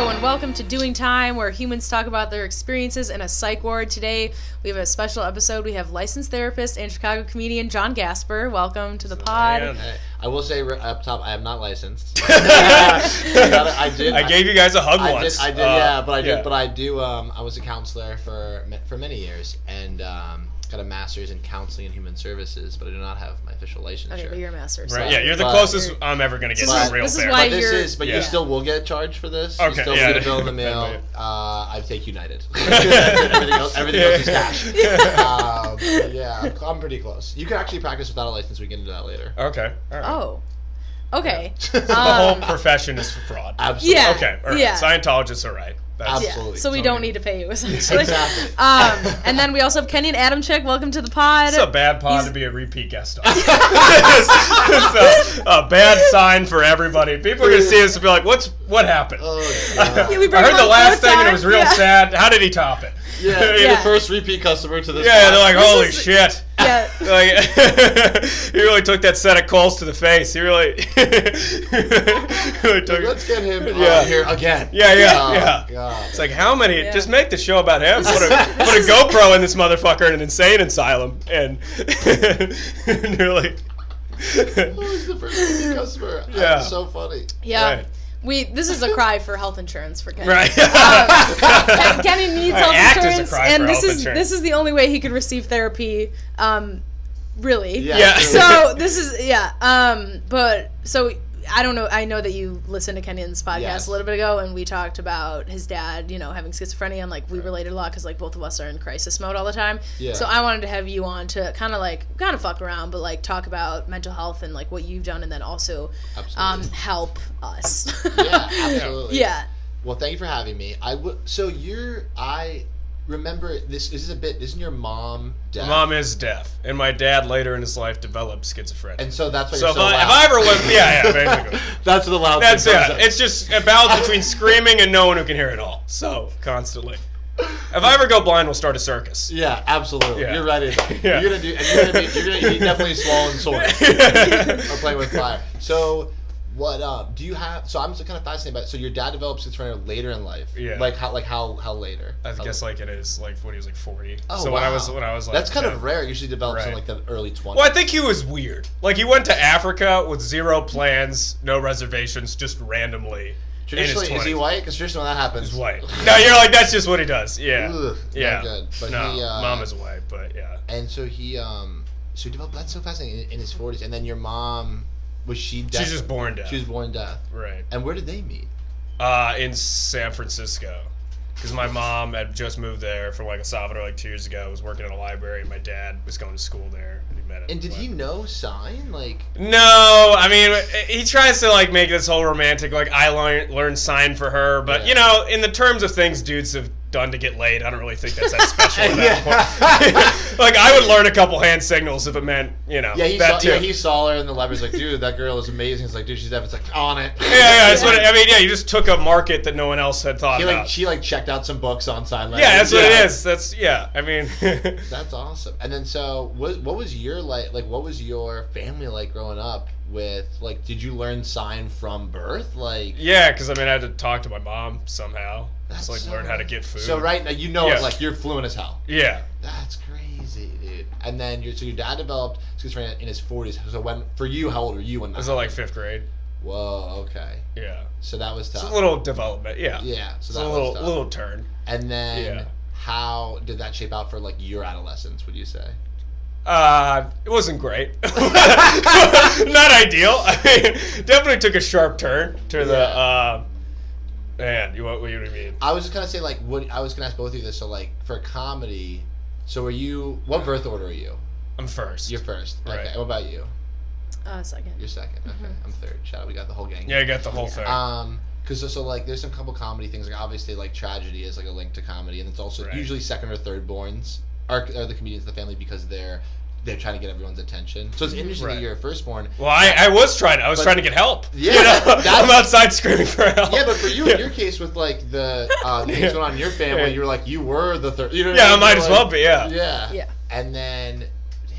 Hello and welcome to Doing Time, where humans talk about their experiences in a psych ward. Today we have a special episode. We have licensed therapist and Chicago comedian John Gasper. Welcome to the pod. Hey, I will say ri- up top, I am not licensed. I, gotta- I did. I gave you guys a hug I once. did. I did. Uh, yeah, but I did. yeah. But I do. Um, I was a counselor for for many years, and um, got a master's in counseling and human services. But I do not have my official licensure. Okay, but you're a master. so- Right, yeah, you're the But- closest I'm ever gonna get This to is- a real this is why but this you're- is. But yeah. you still will get charged for this. Okay, You still yeah. get a bill in the mail. Uh, I take United. everything else, everything else is cash. um, yeah, I'm, I'm pretty close. You can actually practice without a license. We can into that later. Okay. All right. Oh. Okay. the whole Um, profession is fraud. Absolutely. Yeah. Okay. All right. yeah. Scientologists are right. That's, yeah. Absolutely. So we So don't need to pay you essentially. Exactly. Um, and then we also have Kenny and Adam Chick. Welcome to the pod. It's a bad pod He's- to be a repeat guest on. it's a, a bad sign for everybody. People are gonna see this and be like, "What's what happened?" Oh, God. Yeah, we I heard the last fourth thing and it was real Yeah. sad. How did he top it? Yeah, Yeah. the first repeat customer to this. Yeah, pod. they're like, This "Holy is- shit!" Yeah. Like, he really took that set of calls to the face. He really, really took. Let's get him Yeah. on here again. Yeah, yeah, Oh, yeah. God. It's like how many? Yeah. Just make the show about him. Put a, put a GoPro in this motherfucker in an insane asylum, and, and you're like, Who's the first customer? Yeah. That's so funny. Yeah. Right. We. This is a cry for health insurance for Kenny. right? Ken- Kenny needs I health act as a insurance, cry and for this is insurance. this is the only way he could receive therapy. Um, really. Yeah. Yeah. So this is yeah. Um, but so I don't know. I know that you listened to Kenyon's podcast Yes. a little bit ago, and we talked about his dad, you know, having schizophrenia, and like we related a lot because like both of us are in crisis mode all the time. Yeah. So I wanted to have you on to kind of like kind of fuck around, but like talk about mental health and like what you've done, and then also um, help us. yeah, absolutely. yeah. Well, thank you for having me. I would. So you're. I remember this. This is a bit. Isn't your mom deaf? Mom is deaf, and my dad later in his life developed schizophrenia. And so that's why so you're if so I, if I ever was, yeah, yeah, basically. that's what the loud. That's comes up. It's just a balance between screaming and no one who can hear it all. So constantly. If I ever go blind, we'll start a circus. Yeah, absolutely. Yeah. You're ready. Yeah. You're gonna do. And you're gonna be. You're gonna definitely swallowing swords or playing with fire. So, what? Uh, do you have? So I'm just kind of fascinated by. It. So your dad developed schizophrenia later in life. Yeah. Like how? Like how? How later? I How guess later? like it is like when he was like forty. Oh, so when I was when I was like That's kind of rare. It usually develops in like the early 20s. Well, I think he was weird. Like he went to Africa with zero plans, no reservations, just randomly. Traditionally, is he white? Because traditionally when that happens, He's white. No, you're like that's just what he does. Yeah. Ugh, yeah. Good. But no, he, uh, mom is white, but yeah. And so he, um, so he developed. That's so fascinating in, in his 40s. And then your mom, was she deaf? She's just born deaf. She was born deaf. right. And where did they meet? Uh, in San Francisco. Because my mom had just moved there from like El Salvador like two years ago. Was working at a library, and my dad was going to school there, and he met him. And did he know sign? Like, No, I mean he tries to like make this whole romantic like I learned learned sign for her, but Yeah. you know in the terms of things dudes have done to get laid, I don't really think that's that special at that point. like I would learn a couple hand signals if it meant you know yeah, he that saw, yeah, too. he saw her in the library's like, dude, that girl is amazing. It's like, dude, she's deaf. It's like on it. yeah, yeah, that's what I mean. Yeah, you just took a market that no one else had thought He like she like checked out some books on sign language. yeah, that's what it is. That's yeah. I mean, That's awesome. And then so what what was your like like what was your family like growing up with like did you learn sign from birth? Like yeah, because I mean I had to talk to my mom somehow. That's like so- learn how to get food. So right now you know Yeah. like you're fluent as hell. Yeah. That's crazy, dude. And then your so your dad developed schizophrenia in his forties. So when for you, how old were you when that? Was it like fifth grade? Whoa, okay. Yeah. So that was It's a little development. Yeah. yeah, so It's that a was little tough. little turn. And then Yeah. how did that shape out for like your adolescence? Would you say? Uh, it wasn't great. Not ideal. I mean, definitely took a sharp turn to the. Uh, man, you what? What do you mean? I was just gonna say like what I was gonna ask both of you this. So like for comedy, so are you what birth order are you? I'm first. You're first. Okay. Right. What about you? Uh, second. You're second. Okay. I'm third. Shout out, we got the whole gang. yeah, you got the whole thing. Um, because so, so like there's some couple comedy things like obviously like tragedy is like a link to comedy and it's also Right. usually second or third borns are, are the comedians of the family because they're they're trying to get everyone's attention. So it's interesting Right. that you're a firstborn. well, I, I was trying. I was But- trying to get help. Yeah, you know? I'm outside screaming for help. Yeah, but for you Yeah. in your case with like the uh, things Yeah. going on in your family, Yeah. you were like you were the third. You know yeah, I mean? might You're as like- well be. Yeah. Yeah. Yeah. And then,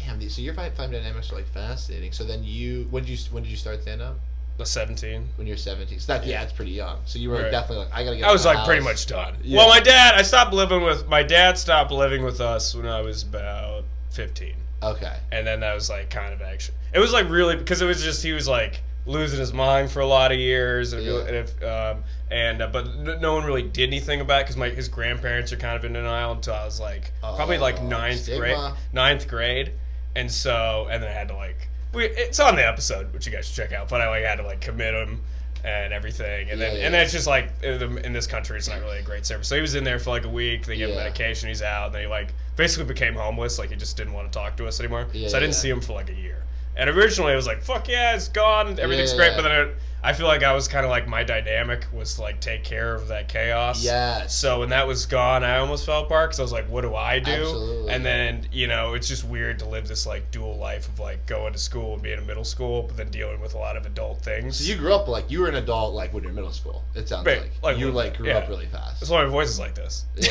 damn, so your five family dynamics are like fascinating. So then you when did you when did you start stand up? The 17. when you're 17? So that yeah, it's pretty young. So you were Right. definitely like, I gotta get. I was of the like pretty much done. Yeah. Well, my dad, I stopped living with my dad. Stopped living with us when I was about 15, Okay. and then that was like kind of action. It was like really because it was just he was like losing his mind for a lot of years, and, Yeah. and if um, and uh, but n- no one really did anything about it because my his grandparents are kind of in denial until I was like probably like Oh, ninth stigma. grade, ninth grade, and so and then I had to like we it's on the episode which you guys should check out, but I like had to like commit him and everything, and then Yeah, and then it's just like in the- in this country it's not really a great service. So he was in there for like a week. They gave him medication. He's out. And then he like basically became homeless. Like he just didn't want to talk to us anymore. Yeah, so I didn't yeah. see him for like a year. And originally I was like fuck yeah, it's gone. Everything's Yeah, great. But then it, I feel like I was kind of like my dynamic was to like take care of that chaos. Yeah. So when that was gone, I almost fell apart because I was like, what do I do? Absolutely, And then you know it's just weird to live this like dual life of like going to school and being in middle school, but then dealing with a lot of adult things. So you grew up like you were an adult like when you're in middle school. It sounds Right, like, like, you like grew yeah. up really fast. That's why my voice is like this. you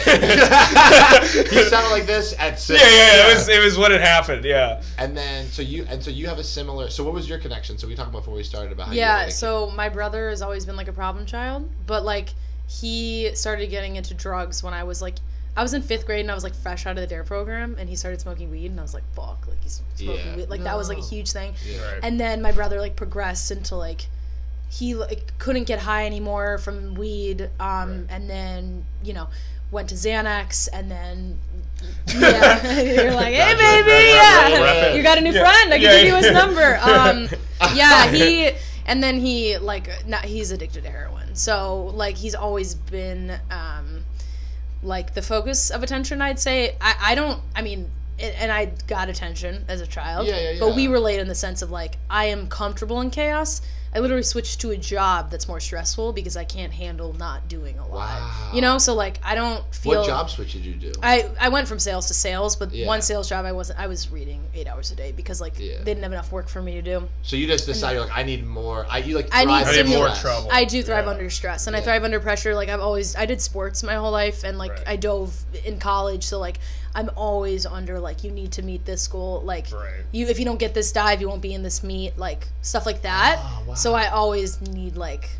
sounded like this at six. yeah, yeah. It was it was what had happened. Yeah. And then so you and so you have a similar. So what was your connection? So we talked before we started about how you Yeah, were, like, so my brother has always been like a problem child, but like he started getting into drugs when I was like I was in fifth grade and I was like fresh out of the dare program and he started smoking weed and I was like fuck like he's smoking Yeah. weed. Like that was like a huge thing. Yeah. Right. and then my brother like progressed into like he like couldn't get high anymore from weed um Right. and then you know went to Xanax and then yeah. You're like hey baby yeah. You got a new Yeah. friend. I can Yeah, give you his number. Um yeah he and then he like not, he's addicted to heroin. So like he's always been um like the focus of attention i'd say. I, I don't i mean it, and i got attention as a child. Yeah, yeah, yeah. but we relate in the sense of like i am comfortable in chaos i literally switched to a job that's more stressful because i can't handle not doing a lot Wow. you know so like i don't feel What job switch did you do? I, I went from sales to sales, but Yeah. one sales job I wasn't. I was reading eight hours a day because like Yeah. they didn't have enough work for me to do. so you just decided like I need more. I you like I need thrive I need more stress. trouble. I do thrive Yeah. under stress, and I thrive under pressure. Like I've always, I did sports my whole life, and like Right. I dove in college, so like I'm always under like you need to meet this goal. Like Right. you, if you don't get this dive, you won't be in this meet. Like stuff like that. Oh, wow. So I always need like.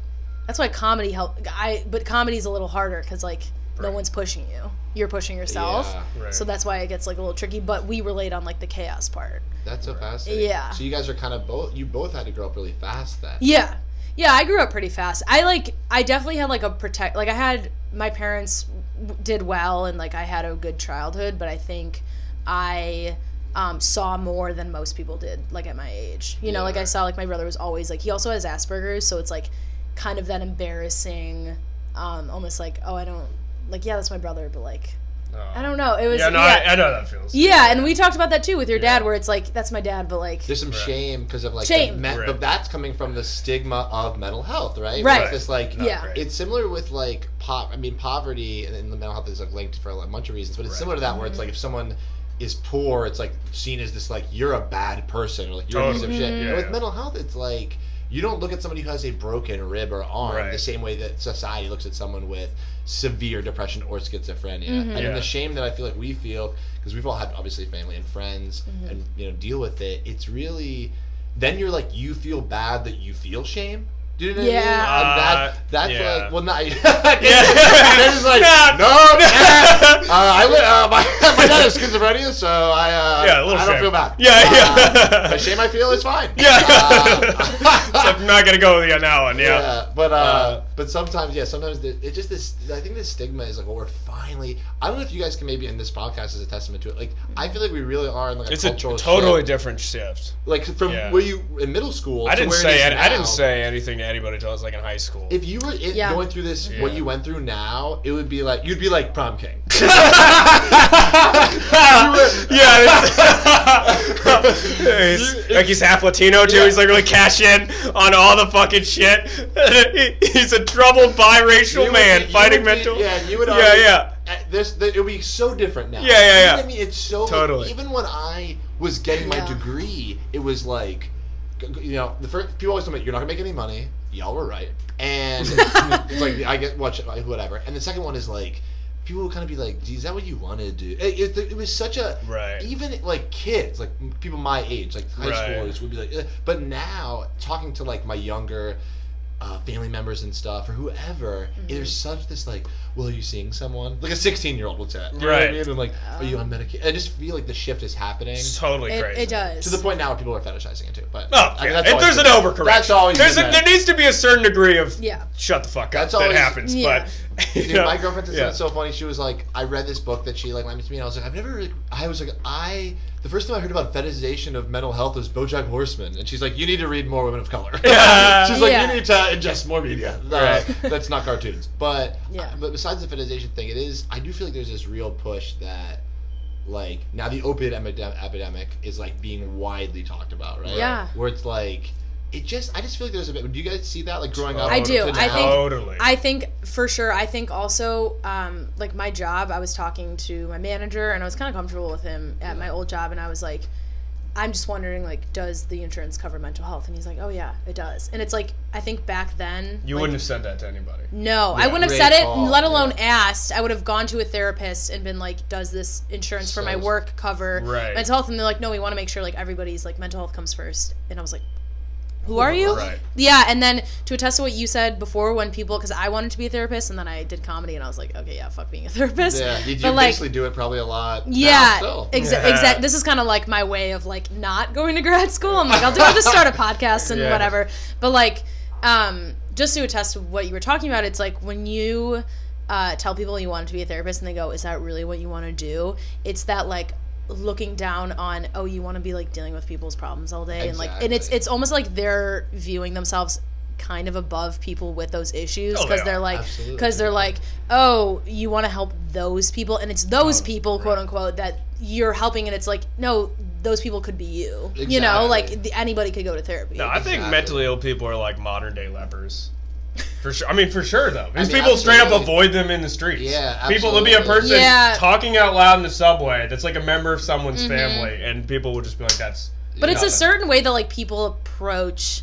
That's why comedy help. I but comedy's a little harder because like no one's pushing you. You're pushing yourself. Yeah, Right. So that's why it gets like a little tricky, but we relate on like the chaos part. that's so fascinating. Yeah. So you guys are kind of both. You both had to grow up really fast then. Yeah. Yeah, I grew up pretty fast. I like I definitely had like a protect like I had my parents w- did well and like I had a good childhood, but I think I um, saw more than most people did like at my age. You know, like I saw like my brother was always like he also has Asperger's, so it's like kind of that embarrassing um almost like oh I don't like yeah, that's my brother, but like No. I don't know. It was Yeah, no, yeah. I, I know that feels. Yeah, and we talked about that too with your Yeah. dad, where it's like that's my dad, but like There's some Right. shame because of like Shame. The me- Right. but that's coming from the stigma of mental health, right? Right. It's this like Yeah. Right. it's similar with like pop. I mean, poverty and, and the mental health is like linked for a bunch of reasons, but it's Right. similar to that where it's like if someone is poor, it's like seen as this like you're a bad person or like you're a piece of Totally. shit. Yeah, with yeah. mental health, it's like you don't look at somebody who has a broken rib or arm Right. the same way that society looks at someone with severe depression or schizophrenia. Mhm. And in Yeah. the shame that I feel like we feel because we've all had obviously family and friends Mhm. and you know deal with it. It's really then you're like you feel bad that you feel shame. Do you know what I mean? Yeah. And that, Uh, that's yeah. like well not. Yeah. They're like Yeah. no. yeah. Uh, I li- uh, my my dad has schizophrenia, so I uh, Yeah, a little I don't shame. feel bad. Yeah, Uh, yeah. the shame I feel is fine. Yeah. So I'm not gonna go with you on that one. Yeah. yeah, but uh, Uh, but sometimes yeah, sometimes the, it just this. I think the stigma is like, well, we're finally. I don't know if you guys can maybe in this podcast as a testament to it. Like, I feel like we really are in like a It's a totally shift. different shift. like from Yeah. where you in middle school. I didn't where it say is any, I didn't say anything to anybody until I was like in high school. If you were in, Yeah. going through this, what you went through now, it would be like you'd be like prom king. yeah, he's, like he's half Latino too. Yeah. He's like really cash in on all the fucking shit. he's a troubled biracial You would man be- fighting would be- mental. Yeah, you would. Argue, Yeah, yeah. This it would be so different now. Yeah, yeah, You know yeah. I mean, it's so like, Totally. even when I was getting my Yeah. degree, it was like, g- g- you know, the first people always tell me you're not gonna make any money. Y'all were right, and it's like I get watch whatever. And the second one is like. People would kind of be like, "Gee, "Is that what you wanted to do?" It, it, it was such a Right. even like kids, like people my age, like high Right. schoolers, would be like. "Ugh." But now talking to like my younger. Uh, family members and stuff, or whoever, Mm-hmm. there's such this like, well, are you seeing someone? Like a 16 year old would say, that. You know what I Right. mean? And like, are you on medication? I just feel like the shift is happening It's totally It, crazy. it does. to the point now where people are fetishizing it too. But Oh, I mean, yeah. that's If always there's an been- overcorrection. That's always there's been a, that. there needs to be a certain degree of Yeah. shut the fuck up That's up always- that happens. Yeah. But you Dude, know, my girlfriend said yeah. something so funny. She was like, I read this book that she like lent to me, and I was like, I've never. Really, I was like, I. The first time I heard about fetishization of mental health was BoJack Horseman, and she's like, you need to read more Women of Color. Yeah. she's like, Yeah. you need to ingest more media. Uh, Right. That's not cartoons, but Yeah. but besides the fetishization thing, it is. I do feel like there's this real push that. Like now, the opiate epidem- epidemic is like being widely talked about, right? Yeah. Where it's like, it just. I just feel like there's a bit. Do you guys see that? Like growing up, I do. I think- totally. I think for sure. I think also, um, like my job, I was talking to my manager, and I was kind of comfortable with him at my old job, and I was like, I'm just wondering, like, does the insurance cover mental health? And he's like, Oh yeah, it does. And it's like, I think back then, you like, wouldn't have said that to anybody. No, I wouldn't have said it, call, let alone yeah. asked. I would have gone to a therapist and been like, "Does this insurance for my work cover Right. mental health?" And they're like, "No, we want to make sure like everybody's like mental health comes first. And I was like, "Who are you?" Right. Yeah, and then to attest to what you said before, when people, because I wanted to be a therapist, and then I did comedy, and I was like, "Okay, yeah, fuck being a therapist." Yeah, you, you But, like- basically do it probably a lot. Yeah, exactly. exa- Yeah. exact. This is kind of like my way of like not going to grad school. I'm like, I'll do. I'll just start a podcast and Yeah. whatever. But like, um, just to attest to what you were talking about, it's like when you uh, tell people you want to be a therapist and they go, "Is that really what you want to do?" It's that like looking down on oh you want to be like dealing with people's problems all day and like and it's it's almost like they're viewing themselves kind of above people with those issues Oh, they because are. they're like because they're like oh you want to help those people and it's those Oh, people right. quote unquote that you're helping and it's like no those people could be you you know like the, anybody could go to therapy No, I think Exactly. mentally ill people are like modern day lepers. For sure. I mean, for sure though. These mean, people straight up avoid them in the streets. Yeah, People, there'll be a person Yeah. talking out loud in the subway that's like a member of someone's Mhm. family, and people will just be like, "That's." but it's a certain way that like people approach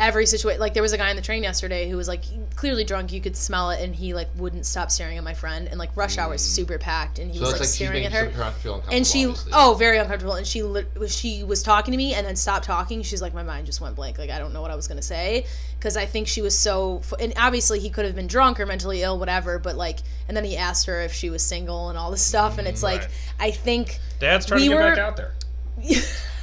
every situation like there was a guy on the train yesterday who was like clearly drunk you could smell it and he like wouldn't stop staring at my friend and like rush hour is super packed and he Mm. So was like like staring at her her uncomfortable. and she obviously. oh very uncomfortable and she lit- she was talking to me and then stopped talking she's like my mind just went blank like i don't know what i was going to say because i think she was so f- and obviously he could have been drunk or mentally ill whatever but like and then he asked her if she was single and all this stuff and it's like i think Dad's trying we to get were- back out there.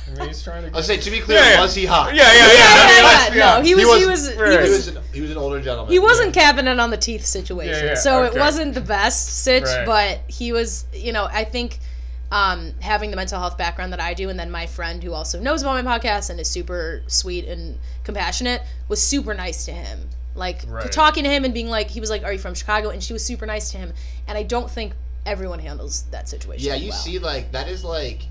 I mean, he's trying to. I Get... was saying to be clear, Yeah, yeah. was he hot? Yeah, yeah, yeah. yeah, yeah, yeah. no he was he was- was he right. He was was an, he was an older gentleman. he wasn't capping it on the teeth situation, Yeah, yeah, so okay. it wasn't the best sitch. Right. But he was, you know, I think um, having the mental health background that I do, and then my friend who also knows about my podcast and is super sweet and compassionate was super nice to him. Like Right. talking to him and being like, he was like, "Are you from Chicago?" And she was super nice to him. And I don't think everyone handles that situation. Yeah, you well. see, like that is like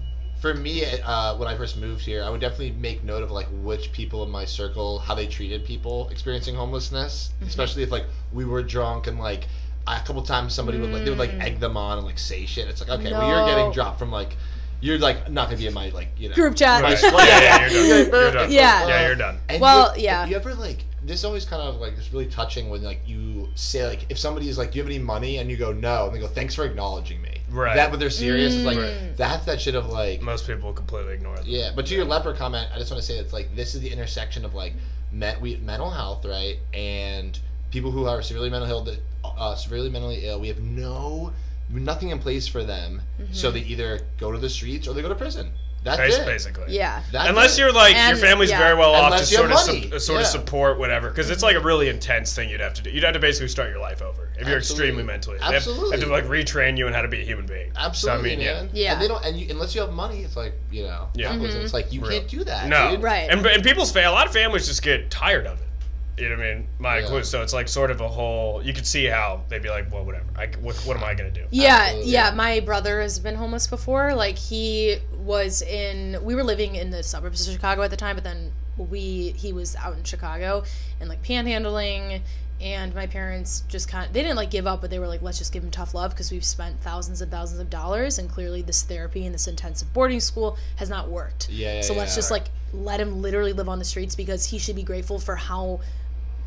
for me uh, when I first moved here. I would definitely make note of like which people in my circle how they treated people experiencing homelessness, Mm-hmm. especially if like we were drunk and like a couple times somebody would like they would like egg them on and like say shit. It's like okay, well you're Mm. Getting dropped from like you're like not gonna be in my like you know Group chat. my Right. squad. Yeah, yeah, you're done. You're done. Yeah. Yeah, you're done. And Well, you, yeah. You ever like this? is Always kind of like it's really touching when like you say like if somebody is like, "Do you have any money?" and you go, "No," and they go, "Thanks for acknowledging me." Right. That, but they're serious. It's like Mm. that's that shit of like Most people completely ignore them. yeah. But to your leper comment, I just want to say it's like this is the intersection of like met we mental health right and people who are severely mental ill, that uh, severely mentally ill. We have no nothing in place for them, so Mm-hmm. they either go to the streets or they go to prison. That's Bas- it. Basically. Yeah. That's Unless it. you're like And- your family's yeah. very well off to Unless you sort of su- money. sort of support whatever, because it's like a really intense thing you'd have to do. You'd have to basically start your life over if you're extremely Absolutely. mentally. They have- Absolutely. Have, to like retrain you on how to be a human being. Absolutely, So, I mean, man. Yeah. And they don't, and you, unless you have money, it's like you know, Yeah. Mm-hmm. it's like you Real. can't do that. No. dude. Right. And and people's fa- a lot of families just get tired of it. You know what I mean? My Yeah. included. So it's like sort of a whole. You could see how they'd be like, well, whatever. I, what, what am I gonna do? Yeah, Absolutely. yeah. My brother has been homeless before. Like he was in. We were living in the suburbs of Chicago at the time, but then we he was out in Chicago and like panhandling. And my parents just kind of they didn't like give up, but they were like, let's just give him tough love because we've spent thousands and thousands of dollars, and clearly this therapy and this intensive boarding school has not worked. Yeah. yeah, So let's yeah. just like let him literally live on the streets because he should be grateful for how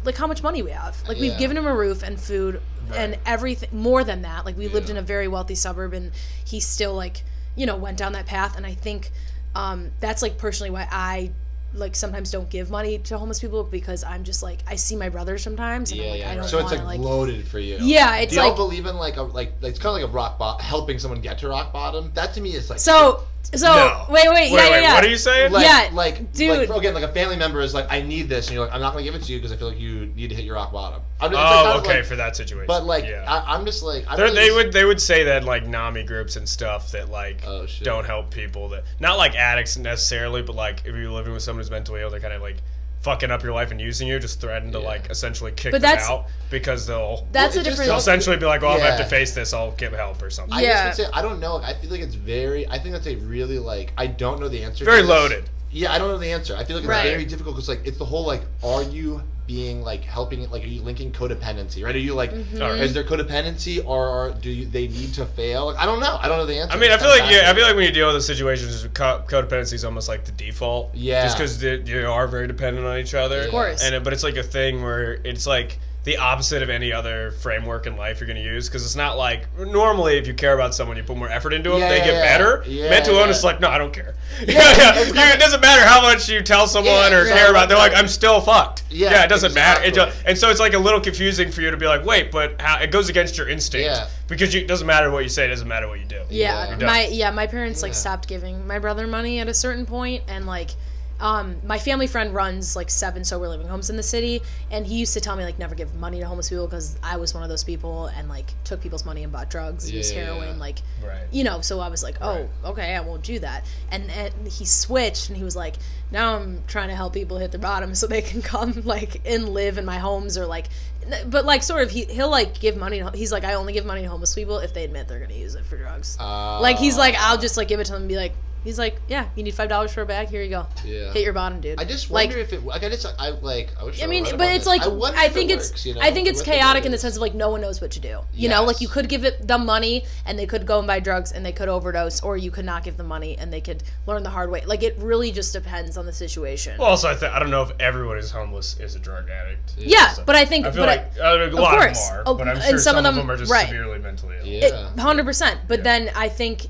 like how much money we have. Like we've Yeah. given him a roof and food and everything more than that. Like we lived in a very wealthy suburb and he still like, you know, went down that path and I think um that's like personally why I like sometimes don't give money to homeless people because I'm just like I see my brothers sometimes and Yeah, I'm like yeah. I don't so it's wanna, like, like loaded for you. Yeah, it's Do y'all like believe in like a like, like it's kind of like a rock bottom, helping someone get to rock bottom. That to me is like so so No. wait wait Wait, yeah yeah wait, yeah. what are you saying? like, Yeah, like, dude. Like, again, like a family member is like, I need this, and you're like, I'm not gonna give it to you because I feel like you need to hit your rock bottom. I'm, it's like oh, kind of okay, like- for that situation. but like, yeah. I, I'm just like, I'm They're- really they just- would they would say that like NAMI groups and stuff that like Oh, don't help people that not like addicts necessarily, but like if you're living with someone who's mentally ill, they're kind of like fucking up your life and using you, just threaten to Yeah. like essentially kick But them that's- out because they'll That's Well, a it different they'll essentially be like, well, if I have to face this, I'll get help or something. I Yeah. just say I don't know. Like, I feel like it's very. I think that's a really like. I don't know the answer. Very to loaded. Yeah, I don't know the answer. I feel like it's Right. very difficult because like it's the whole like, are you being like helping it? Like, are you linking codependency? Right? Are you like, Mhm. Is there codependency or, or do you, they need to fail? Like, I don't know. I don't know the answer. I mean, I feel like kinda yeah, I feel like when you deal with the situations, co- codependency is almost like the default. Yeah. Just because you are very dependent on each other. Of course. And it, but it's like a thing where it's like the opposite of any other framework in life you're going to use because it's not like normally if you care about someone you put more effort into them Yeah, they yeah, get yeah. better. Yeah, mental yeah. illness is like no i don't care. Yeah, yeah, it's You- kinda- it doesn't matter how much you tell someone Yeah, or yeah, care about they're like i'm still fucked. Yeah, it doesn't matter. It just, and so it's like a little confusing for you to be like wait but how, it goes against your instinct. Yeah. because you, it doesn't matter what you say it doesn't matter what you do. Yeah, You're my yeah, my parents like stopped giving my brother money at a certain point, and like, um, my family friend runs like seven sober living homes in the city, and he used to tell me like never give money to homeless people because I was one of those people and like took people's money and bought drugs, used Yeah, yeah, heroin, yeah. like right you know. So I was like, oh, Right. okay, I won't do that. And, and he switched, and he was like, now I'm trying to help people hit their bottom so they can come like and live in my homes or like, but like sort of he he'll like give money. To, he's like, I only give money to homeless people if they admit they're gonna use it for drugs. Uh, Like he's like, I'll just like give it to them and be like, he's like, yeah, you need five dollars for a bag. Here you go. Yeah. Hit your bottom, dude. I just like. wonder if it. Like, I just. I like. I, wish I I mean, but it's this. like I, wonder if think it it's works, you know? I think it's What the chaotic in the sense of like no one knows what to do. You know, like you could give it them money and they could go and buy drugs and they could overdose, or you could not give them money and they could learn the hard way. Like it really just depends on the situation. well also I, th- I don't know if everyone who's homeless is a drug addict yeah, but I think, I feel but like uh, a lot of, course. them are, Oh, but I'm and sure some some, of of them- them are just right. severely mentally ill. Yeah. hundred percent. But Yeah. then I think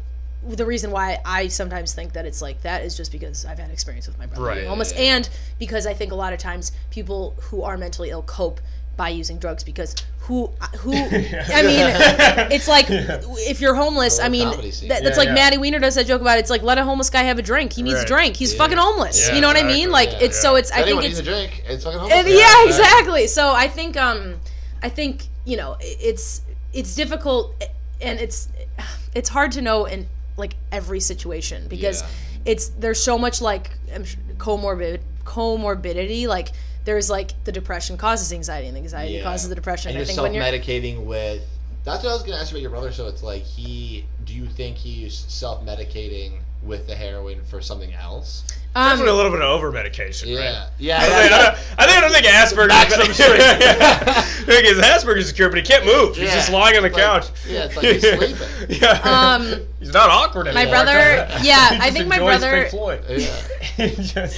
the reason why I sometimes think that it's like that is just because I've had experience with my brother Right. being homeless, yeah, yeah. and because I think a lot of times people who are mentally ill cope by using drugs because who who I mean it's like Yeah. if you're homeless I mean that, that's Yeah, like yeah. Maddie Weiner does that joke about it. it's like let a homeless guy have a drink he needs Right. a drink he's Yeah. fucking homeless Yeah, you know what I mean like Yeah, it's so yeah. it's I think anyone it's needs a drink. It's fucking homeless. yeah, exactly. So I think um I think, you know, it's it's difficult and it's it's hard to know in like every situation because Yeah. it's there's so much like comorbid comorbidity like there's like the depression causes anxiety and the anxiety Yeah. causes the depression. And I you're think self when you're medicating with. That's what I was gonna ask about your brother. So it's like he. Do you think he's self medicating with the heroin for something else? um, Definitely a little bit of over medication, Yeah. right? Yeah. I, think, I, don't, I think I don't think Asperger's. Maximum strength. I think his Asperger's secure, but he can't move. He's just lying on the It's like- couch. yeah, it's like he's sleeping. yeah. Um, he's not awkward anymore. my brother- yeah, I think my brother- Pink Floyd. Yeah. Just-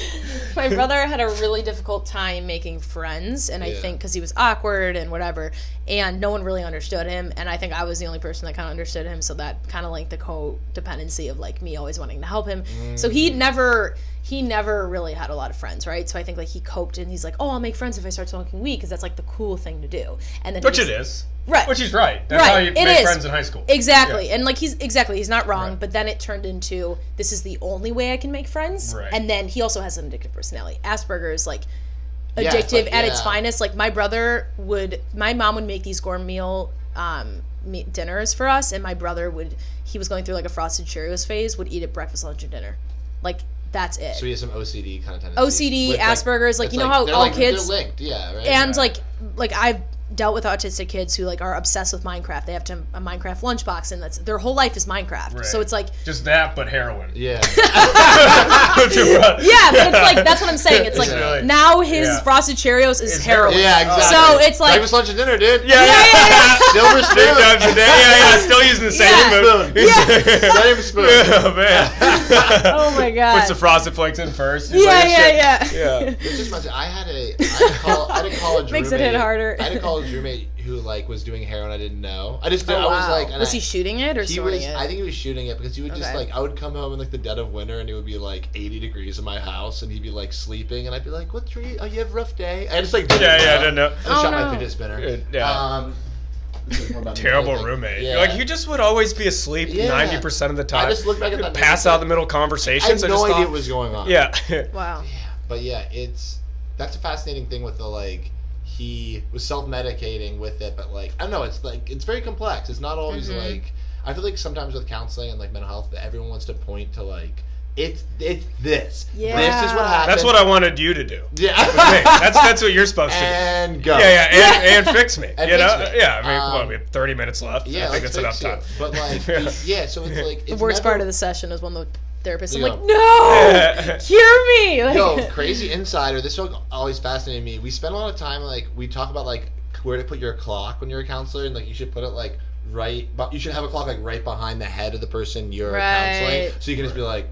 my brother had a really difficult time making friends and i Yeah. think because he was awkward and whatever and no one really understood him and i think i was the only person that kind of understood him so that kind of like the codependency of like me always wanting to help him so he mm. never he never really had a lot of friends right so i think like he coped and he's like oh i'll make friends if i start smoking weed because that's like the cool thing to do and then Which it is. Right Which he's right. That's Right, how you it make is. friends in high school. Exactly. And like he's exactly he's not wrong, Right. but then it turned into this is the only way I can make friends. Right. And then he also has an addictive personality. Asperger's like addictive it's like- at its finest. Like my brother would my mom would make these gourmet meal um me- dinners for us and my brother would he was going through like a frosted Cheerios phase, would eat it breakfast, lunch and dinner. Like that's it. So he has some OCD kind of tendencies. OCD, With, Asperger's, like it's you know how all like, kids they're linked, yeah, right. and Right. like like I've dealt with autistic kids who like are obsessed with Minecraft. They have to a Minecraft lunchbox, and that's their whole life is Minecraft. So it's like Just that, but heroin. yeah, yeah, but it's like that's what I'm saying. It's like It's now his Yeah. frosted Cheerios is It's heroin. heroin. yeah, exactly. So it's like- breakfast, lunch, and dinner, dude. Yeah, Yeah, yeah, yeah. Silver Big spoon. times a day. Yeah, yeah. Still using the same Yeah. spoon. Yeah. Same spoon. oh man. Oh my god. Puts the frosted flakes in first. Yeah, like, oh, yeah, "Shit." yeah, Yeah. It's just my, I had a I had a, col- I had a college college Makes it hit harder. I had a college roommate who like was doing heroin. I didn't know. I just Oh, I was wow. like, was I- he shooting it or he was. it? I think he was shooting it because he would just Okay. like I would come home in like the dead of winter and it would be like 80 degrees in my house and he'd be like sleeping and I'd be like, "What's your? Oh, you have a rough day." I just like didn't Yeah, yeah, I know. didn't know. I Oh, shot no. my fidget spinner. Good, yeah. Um, this is more about me, Terrible like, roommate. Yeah. Like you just would always be asleep Yeah. ninety percent of the time. I just look back at that. pass movie, out in the middle of I had conversations. no just idea thought- what was going on. Yeah. wow. Yeah, but yeah, it's that's a fascinating thing with the like he was self medicating with it, but like I don't know, it's like it's very complex. It's not always Mhm. like I feel like sometimes with counseling and like mental health, that everyone wants to point to like it's it's this. This is what happened. That's what I wanted you to do. Yeah. Me. That's that's what you're supposed to do. and go. Yeah, yeah, and, and fix me. And you fix know? me. Yeah, I mean, Um, what, we have 30 minutes left. Yeah, I think that's enough fix time. you. But like, Yeah. the- yeah, so it's like The worst never- part of the session is when the therapist is You like, "No, Yeah. hear me!" Like, Yo, crazy insider. This one always fascinated me. We spend a lot of time like we talk about like where to put your clock when you're a counselor, and like you should put it like right. But you should have a clock like right behind the head of the person you're counseling, so you can just be like.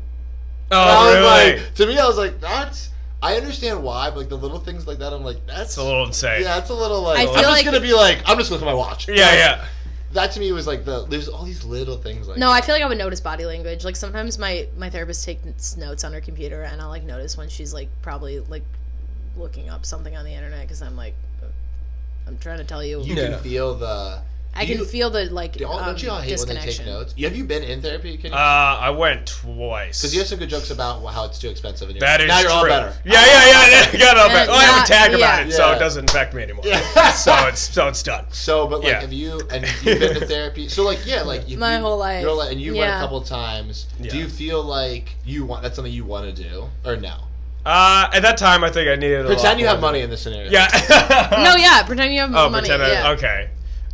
oh, I was really? like, to me, I was like, that's. I understand why, but like the little things like that, I'm like, that's It's a little insane. Yeah, it's a little like. I I'm feel just like- gonna be like, I'm just looking at my watch. Yeah, Like, yeah. That to me was like the. There's all these little things like. No, I feel like I would notice body language. Like sometimes my my therapist takes notes on her computer, and I'll like notice when she's like probably like looking up something on the internet because I'm like, I'm trying to tell you. What you Yeah. can feel the. I can you- feel the like Don't, um, don't you all hate when they take notes? Have you been in therapy? Can you? Uh, I went twice. Because you have some good jokes about how it's too expensive. And you're, That is now you're all better. Yeah, yeah, yeah. yeah got all better. Well, I have a not- tag about yeah. it, so it doesn't affect me anymore. Yeah. so it's so it's done. So, but like, Yeah. have you and you've been to therapy? So, like, yeah, like you, My you- whole life. your whole life, and you went a couple times. Yeah. Do you feel like you want that's something you want to do, or no? Uh, at that time, I think I needed. A lot Pretend you have money in this scenario. Yeah. No, yeah, pretend you have Oh, money. pretend. I, yeah. Okay.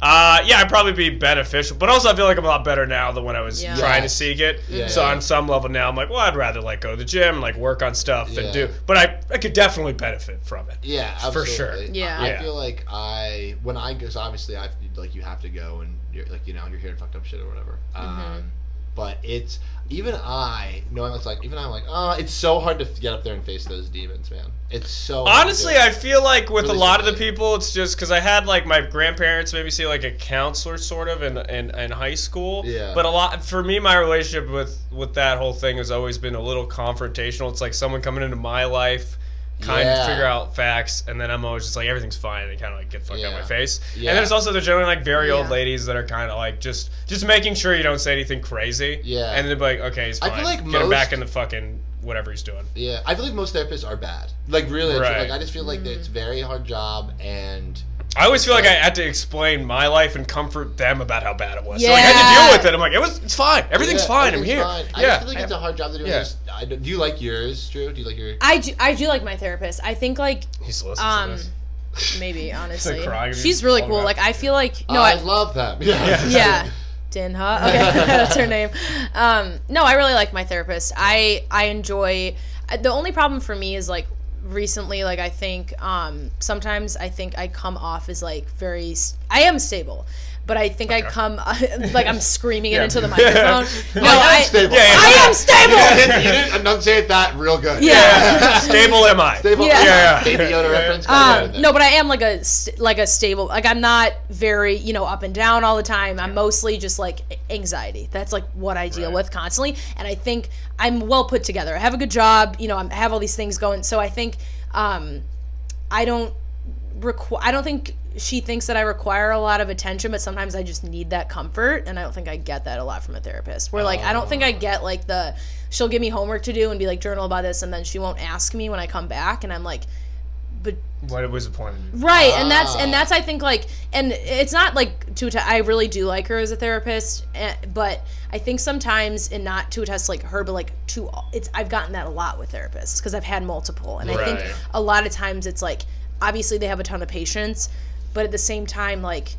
Uh, yeah, I'd probably be beneficial, but also I feel like I'm a lot better now than when I was Yeah. trying to seek it. Yeah, so yeah. on some level now, I'm like, well, I'd rather like go to the gym, and, like work on stuff, Yeah. and do. But I, I could definitely benefit from it. Yeah, For sure. Yeah. I, I feel like I when I because obviously I like you have to go and you're like you know you're hearing fucked up shit or whatever. Mm-hmm. Um, but it's even I knowing it's like even I'm like oh it's so hard to get up there and face those demons, man. It's so Honestly. I feel like with Really a lot of the people, it's just because I had like my grandparents maybe see like a counselor sort of in, in in high school. Yeah. But a lot for me, my relationship with with that whole thing has always been a little confrontational. It's like someone coming into my life, kind Yeah. of figure out facts, and then I'm always just like everything's fine, and they kind of like get fucked out Yeah. my face. Yeah. And there's also the generally like very old ladies that are kind of like just just making sure you don't say anything crazy. Yeah. And then be like, okay, he's fine. I feel like get him back in the fucking whatever he's doing. Yeah, I feel like most therapists are bad. Like really, Right. like I just feel like that it's very hard job, and I always feel like I had to explain my life and comfort them about how bad it was. Yeah. So I had to deal with it. I'm like, it was, it's fine. Everything's Yeah, fine. I'm here. fine. I yeah. just feel like it's a hard job to do. Yeah. I just, I don't- you like yours, Drew? Do you like your? I do, I do like my therapist. I think like He's listening um to this. maybe honestly crying and she's really cool. around. Like I feel like no, I, I, love them. Yeah. yeah. Dinha. Okay, that's her name. Um, no, I really like my therapist. I I enjoy. uh, The only problem for me is like recently, like I think um, sometimes I think I come off as like very. i am stable, but I think I come like I'm screaming Yeah. it into the microphone. No, I am I, stable. Yeah, yeah. I am You stable. didn't, you didn't enunciate that real good. Yeah. Stable am I? Stable. Yeah. Yeah, yeah. Baby Yoda reference. gotta go in Um, no, but I am like a like a stable. Like I'm not very you know up and down all the time. I'm mostly just like anxiety. That's like what I deal Right. with constantly. And I think I'm well put together. I have a good job. You know, I'm- I have all these things going. So I think um, I don't require. I don't think she thinks that I require a lot of attention, but sometimes I just need that comfort, and I don't think I get that a lot from a therapist. Where like I don't think I get like the she'll give me homework to do and be like journal about this, and then she won't ask me when I come back, and I'm like, but What was the point? right and that's Ah. and that's i think like and it's not like to i really do like her as a therapist eh, but i think sometimes and not to attest like her but like to it's i've gotten that a lot with therapists because i've had multiple and i think a lot of times it's like obviously they have a ton of patience but at the same time like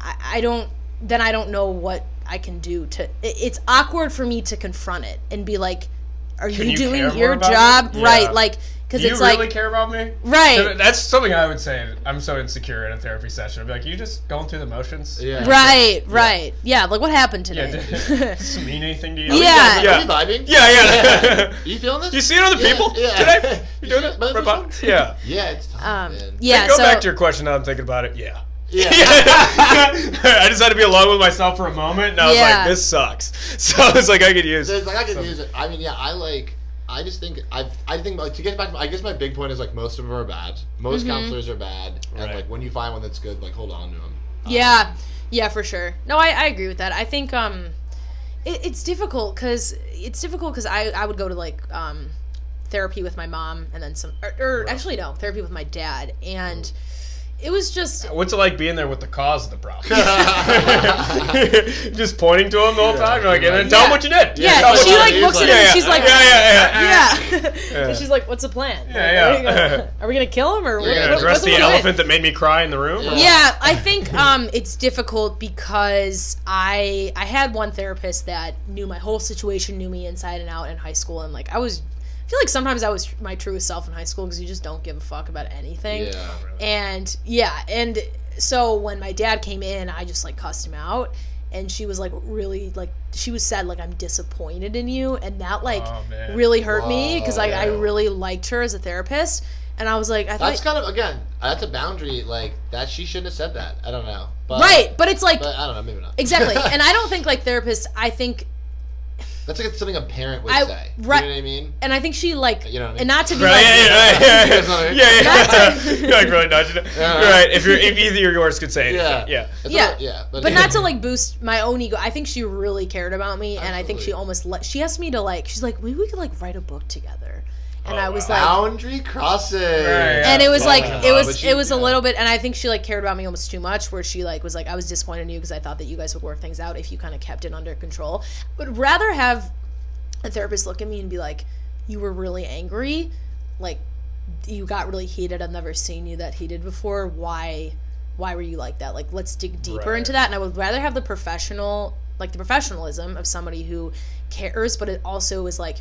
i, I don't then i don't know what i can do to it, it's awkward for me to confront it and be like are you, you doing your job it? right Yeah. like because Do you it's really like care about me? right, That's something I would say. I'm so insecure in a therapy session. I'd be like, you just going through the motions? Yeah. right, right. Yeah, like what happened Yeah. today? Did this mean anything to you? Yeah. Are you vibing? Yeah, yeah. you feeling this? you see it on Yeah, people yeah. today? You doing it? by the Right Yeah. Yeah, it's time. um, man. yeah. Go so back to your question. Now I'm thinking about it. Yeah. Yeah. I just had to be alone with myself for a moment, and I was Yeah. like, "This sucks." So I was like, "I could use." There's, like I could some- use it. I mean, yeah, I like. I just think I I think like to get back. I guess my big point is like most of them are bad. Most Mhm. counselors are bad, and Right. like when you find one that's good, like hold on to them. Yeah, yeah, for sure. No, I, I agree with that. I think um, it, it's difficult because it's difficult because I I would go to like um, therapy with my mom and then some or, or Right. actually no therapy with my dad and it was just What's it like being there with the cause of the problem? just pointing to him the whole Yeah. time, like, and then tell him what you did. yeah, tell she him like what looks he's at him like. and Yeah, she's yeah. like Yeah, yeah, yeah, Yeah. and she's like what's the plan Yeah, Like, yeah. what are, you gonna, are we gonna kill him or You're what, You're gonna gonna what- address what's the what we're elephant that made me cry in the room. Yeah. yeah i think um, it's difficult because i i had one therapist that knew my whole situation knew me inside and out in high school and like i was i feel like sometimes i was my truest self in high school because you just don't give a fuck about anything Yeah. and yeah and so when my dad came in i just like cussed him out and she was like really like she was said like i'm disappointed in you and that like Oh, really hurt me because like i really liked her as a therapist and i was like i thought That's kind of again. That's a boundary. Like that, she shouldn't have said that. I don't know. But, right but it's like But I don't know. Maybe not. Exactly. and I don't think like therapists, I think That's like something a parent would I- say. right- You know what I mean? and I think she like You know what I mean? and not to be Right, like yeah, yeah, yeah, yeah, That's what I yeah, yeah, yeah. Like really nudging it. Yeah. Right. If you're, if either of yours could say Yeah. anything, yeah. That's Yeah. what- yeah. But, but not to like boost my own ego. I think she really cared about me and I think she almost let she asked me to like she's like, maybe we could like write a book together. And Oh, I was wow. like boundary crossing. Right, yeah. and it was Yeah. like it was But it was a little bit and I think she like cared about me almost too much where she like was like I was disappointed in you because I thought that you guys would work things out if you kind of kept it under control. Would rather have a therapist look at me and be like you were really angry like you got really heated I've never seen you that heated before why why were you like that like let's dig deeper Right. into that and I would rather have the professional like the professionalism of somebody who cares but it also is like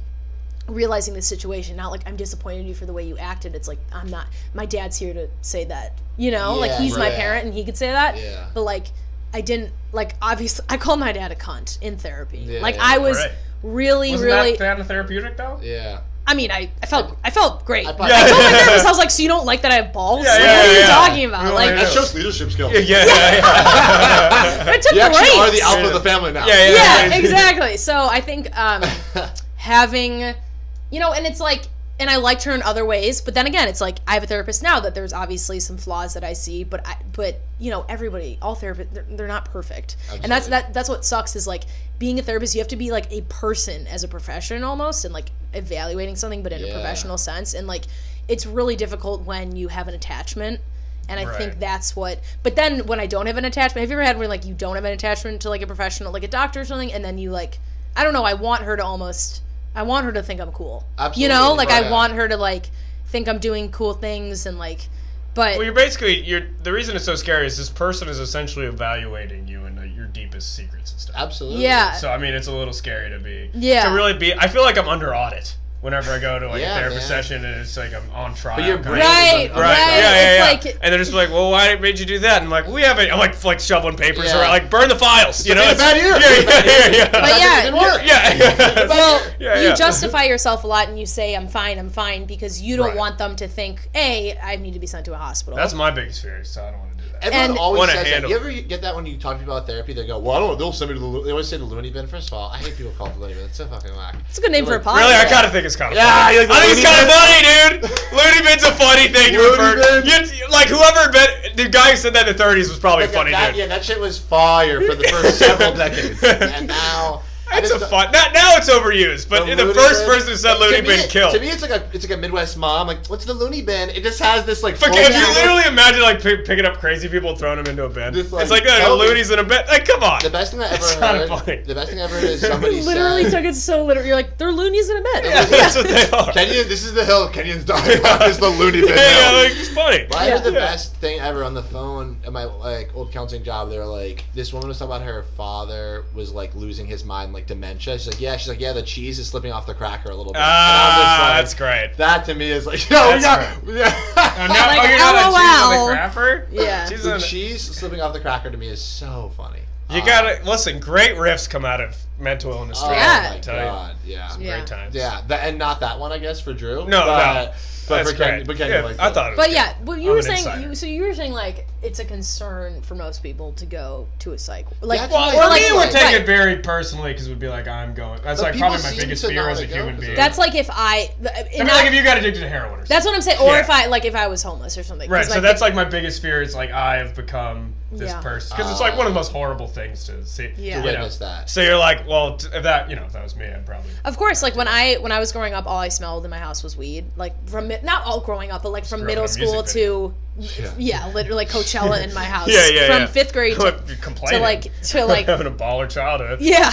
realizing the situation not like i'm disappointed in you for the way you acted it's like i'm not my dad's here to say that you know like Yeah, he's my parent and he could say that Yeah. but like i didn't like obviously i called my dad a cunt in therapy Yeah, like yeah. i was Right. really Wasn't really that kind of therapeutic though? Yeah. i mean i i felt i felt great I i, probably- Yeah. told my therapist i was like so you don't like that i have balls Yeah, Like, yeah, what are you yeah. talking about We don't like like That Yeah. shows leadership skills. Yeah, yeah, yeah. I took You actually breaks. are the alpha of the family now. Yeah, yeah. yeah exactly so i think um having you know and it's like and i liked her in other ways but then again it's like i have a therapist now that there's obviously some flaws that i see but i but you know everybody all therapists they're, they're not perfect. And that's that that's what sucks is like being a therapist you have to be like a person as a profession almost and like evaluating something but in a professional sense. And like it's really difficult when you have an attachment. And I think that's what. But then when I don't have an attachment, have you ever had where like you don't have an attachment to like a professional, like a doctor or something, and then you like, I don't know, I want her to almost, I want her to think I'm cool. You know, like right. I want her to like think I'm doing cool things and like, but Well, you're basically you're. The reason it's so scary is this person is essentially evaluating you and uh, your deepest secrets and stuff. Absolutely. yeah, So I mean, it's a little scary to be. Yeah. To really be, I feel like I'm under audit whenever I go to like Yeah, a therapy man. session and it's like I'm on trial. But your kinda. brain Right, Right. right. Yeah, yeah, yeah. like- and they're just like, well, why made you do that? And I'm like, we haven't. I'm like, like shoveling papers Yeah. around, like burn the files. You know, like a bad year. Yeah, yeah, yeah, yeah. But That yeah, didn't work. yeah, yeah. well, Yeah, you yeah. justify yourself a lot and you say I'm fine, I'm fine because you don't Right. want them to think, a, I need to be sent to a hospital. That's my biggest fear. So I don't want to do that. Everyone And- always Wanna says that. handle You ever get that when you talk to people about therapy? They go, "Well, I don't know. They'll send me to the." They always say the loony bin. First of all, I hate people call it the loony bin. It's so fucking whack. it's a good name for a podcast. Really, I kind of think it's kind of Yeah, funny. like I think it's Looney kind of funny, dude. loony Bin's a funny thing to refer. You, like whoever invented the guy who said that in the 30s was probably Like, funny, that, dude. Yeah, that shit was fire for the first several decades, and now I It's a fun. Now, now it's overused, but The the, Looney first Bin- person who said to Looney Bin it- killed. To me, it's like a it's like a Midwest mom. Like, what's the loony bin? It just has this like. But full you table- literally imagine like pick, picking up crazy people and throwing them into a bin? Just, like, it's like tell me- loonies in a bin. Like, come on. The best thing I ever It's heard. kinda funny. The best thing I ever heard is somebody literally said. took it so literally. You're like, they're loonies in a bin. yeah, that's what they are. Kenyon, this is the hill. Kenyon's dying on is the loony bin yeah, yeah, hill. like, it's funny. But I heard the Yeah. best thing ever on the phone at my like old counseling job. They were like, this woman was talking about her father was like losing his mind like dementia. She's like, yeah. She's like, yeah. The cheese is slipping off the cracker a little bit. Ah, and I'm that's great. that to me is like, yo, we That's got, Oh, yeah. now, Like, oh, you're not a cheese on LOL. the crapper? Yeah. Cheese the on the- cheese slipping off the cracker to me is so funny. You Uh, gotta listen. Great riffs come out of mental illness. Oh stream, Yeah. my tell you. god, yeah. Some Yeah. Great times. Yeah, that, and not that one, I guess, for Drew. No, but, no. But That's for Ken, but Ken, Yeah, like I the- thought it was But good. yeah, well, you I'm were saying you, so you were saying like it's a concern for most people to go to a psych like That's Well, Or like- me, it would right. take it very personally because it would be like, I'm going. That's But like probably my biggest fear as a human being. That's like if I, th- I mean, like if you got addicted to heroin or something. that's what I'm saying. Or Yeah. if I like if I was homeless or something. Right, so like, that's like my biggest fear is like I have become this Yeah. person because it's like one of the most horrible things to see. Yeah. to To you know? witness that. So you're like, well, t- if that you know, if that was me, I'd probably. Of course, like when I when I was growing up, all I smelled in my house was weed. Like from not all growing up, but like from middle school to Yeah. yeah, literally like Coachella in my house. Yeah, yeah, From yeah. fifth grade to, What, you're complaining. to like to like having a baller childhood. yeah,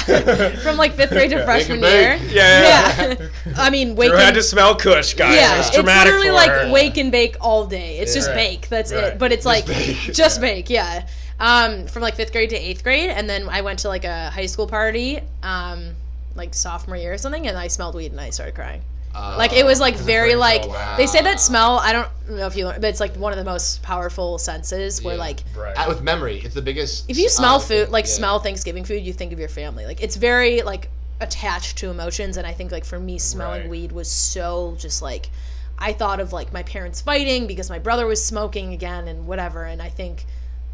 from like fifth grade to Yeah. freshman year. and. Yeah, Yeah, I mean Drew waking. had to smell Kush, guys. yeah, it was it's literally for like her. wake and bake all day. It's just Right. bake. That's Right. it. But it's like bake. just Yeah. bake. Yeah. Um, from like fifth grade to eighth grade, and then I went to like a high school party, um, like sophomore year or something, and I smelled weed and I started crying. Uh, Like it was like very like Wow. they say that smell. I don't know if you, learn, but it's like one of the most powerful senses. Where Yeah. like Right. Uh, with memory, it's the biggest. if you smell uh, food, like yeah. smell Thanksgiving food, you think of your family. Like it's very like attached to emotions, and I think like for me, smelling Right. weed was so just like I thought of like my parents fighting because my brother was smoking again and whatever, and I think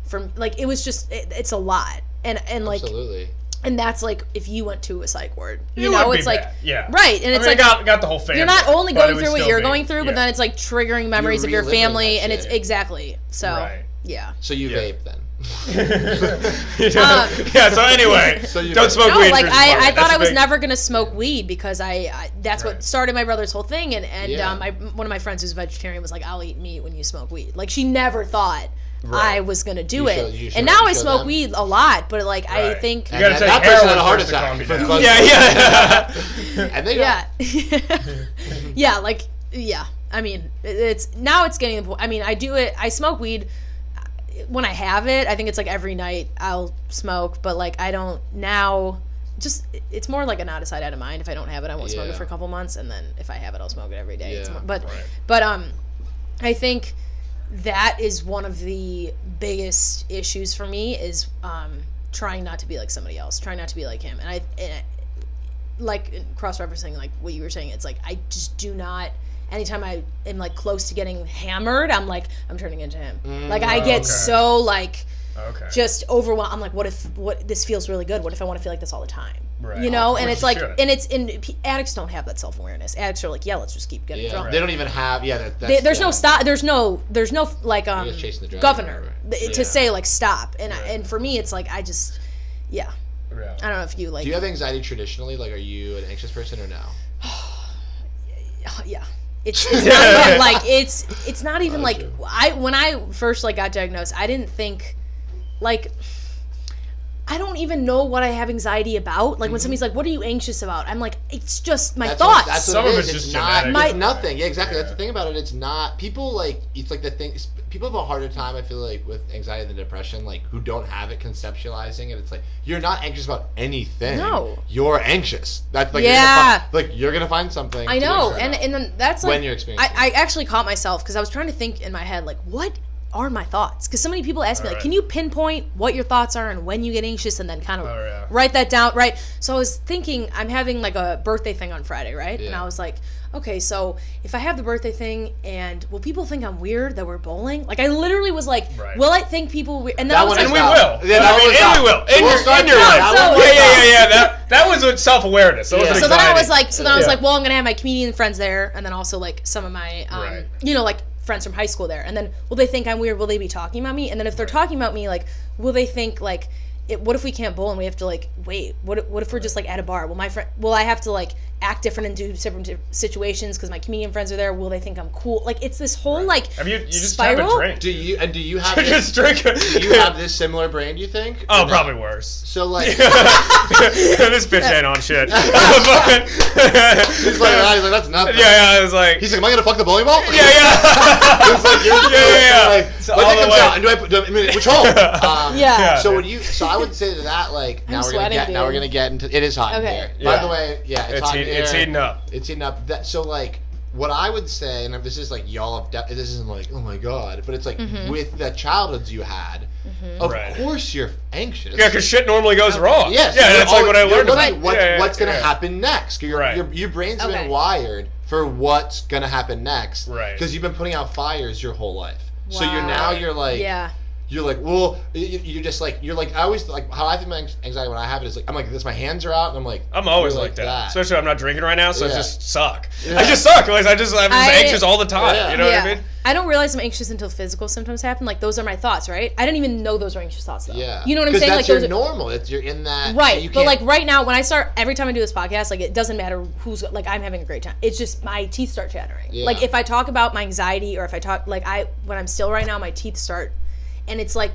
from like it was just it, it's a lot, and and like Absolutely. And that's like if you went to a psych ward, It you would know, it's like bad, yeah, right, and I it's mean, like I got, got the whole family. you're not only going through what you're be- going through, but then it's like triggering memories of your family, and it's exactly so. Right. Yeah. So you Yeah. vape then? Um, yeah. So anyway, So you- don't smoke No, weed. like I, I thought I was big. never gonna smoke weed because I, I that's Right. what started my brother's whole thing, and and Yeah. um, I, one of my friends who's a vegetarian was like, "I'll eat meat when you smoke weed." Like she never thought Right. I was gonna do You it, show- show- and now I smoke them? weed a lot, but like I think, You gotta And take that person heroin had a heart first attack. calm you for- down. for- Yeah, yeah. and they yeah, got yeah, like yeah. I mean, it's now it's getting the point. I mean, I do it. I smoke weed when I have it. I think it's like every night I'll smoke, but like I don't now. Just it's more like an out of sight, out of mind. If I don't have it, I won't smoke it for a couple months, and then if I have it, I'll smoke it every day. It's Yeah. more, but Right. but um, I think that is one of the biggest issues for me is um trying not to be like somebody else, trying not to be like him, and I, and I like cross referencing like what you were saying. It's like I just do not. Anytime I am like close to getting hammered, I'm like I'm turning into him. like I get okay. so like Okay. just overwhelmed. I'm like, what if what this feels really good? What if I want to feel like this all the time? Right. You know, and it's like, should. and it's in addicts don't have that self awareness. Addicts are like, yeah, let's just keep getting Yeah, drunk. they don't even have. Yeah, that, that's, They- there's yeah. no stop. There's no. There's no like um just chasing the dragon or governor whatever. th- Yeah. to say like stop. And I and for me, it's like I just, yeah. Yeah. I don't know if you like. Do you have anxiety traditionally? Like, are you an anxious person or no? yeah. It's, it's not even like it's it's not even Oh, like true. I when I first like got diagnosed, I didn't think like I don't even know what I have anxiety about. Like when mm-hmm. somebody's like, "What are you anxious about?" I'm like, "It's just my That's thoughts." What, that's Some what of it it's just It's not. My, It's nothing. Yeah, exactly. That's the thing about it. It's not. People like. It's like the thing. People have a harder time. I feel like with anxiety and depression, like who don't have it, conceptualizing it. It's like you're not anxious about anything. No. You're anxious. That's like Yeah. You're gonna fi- like you're gonna find something. I know, anxious and about. and then that's like When you're experiencing I, I actually caught myself because I was trying to think in my head like, what are my thoughts? Because so many people ask me like, Alright. can you pinpoint what your thoughts are and when you get anxious, and then kind of Oh, yeah. write that down, right? So I was thinking, I'm having like a birthday thing on Friday, right? And I was like, okay, so if I have the birthday thing, and will people think I'm weird that we're bowling? Like I literally was like, Right. will I think people? We-? And then That I was like, And we will. Yeah, I mean, was and we will. In We'll your, start in your doing life. that. That was yeah, yeah, yeah, yeah. That that was with self awareness. Yeah. so then I was like, so then I was Yeah. like, well, I'm gonna have my comedian friends there, and then also like some of my, um, Right. you know, like friends from high school there. And then will they think I'm weird? Will they be talking about me? And then if they're talking about me, like, will they think like, it, what if we can't bowl and we have to like wait? What what if we're just like at a bar? Will my friend? Will I have to like act different and do different situations because my comedian friends are there? Will they think I'm cool? Like it's this whole like I mean, you, you just have a drink. Do you and do you have You this, just drink do you have this similar brain? Do you think? Oh, no? probably worse. So like, this bitch ain't on shit. he's like, ah, he's like, that's nothing. yeah, yeah. I was like, He's like, am I gonna fuck the bowling ball? yeah, yeah. It's like, you're, Yeah, yeah, yeah. Like, So when all comes way- out, and do I put? Do I, I mean, which hole? Um, Yeah. Yeah. So when you, so I would say to that, like, now we're gonna sweating, get, now we're gonna get into. It is hot in Okay. here. Yeah. By the way, yeah, it's, It's, hot heat, in it's here. heating up. It's heating up. That so like what I would say, and this is like y'all have. De- this isn't like oh my god, but it's like Mm-hmm. with the childhoods you had. Of Right. course, you're anxious. Yeah, because shit normally goes wrong. Yes. Yeah, you're that's like what I learned about. at What, yeah, yeah, what's gonna yeah. happen next? Your, Right. your, your brain's Okay. been wired for what's gonna happen next. Right. Because you've been putting out fires your whole life. wow. So you're now you're like yeah. You're like, well, you- you're just like, you're like, I always like how I think my anxiety when I have it is like, I'm like this, my hands are out, and I'm like, I'm always you're like, that. Especially I'm not drinking right now, so I just suck. Yeah. I just suck. Like I just I'm just I- anxious all the time. Yeah. You know yeah. what I mean? I don't realize I'm anxious until physical symptoms happen. Like those are my thoughts, right? I didn't even know those were anxious thoughts though. yeah, You know what I'm saying? That's like those your are, normal. It's you're in that Right, You but like right now, when I start every time I do this podcast, like it doesn't matter who's like I'm having a great time. It's just my teeth start chattering. Yeah. Like if I talk about my anxiety or if I talk like I when I'm still right now, my teeth start, and it's like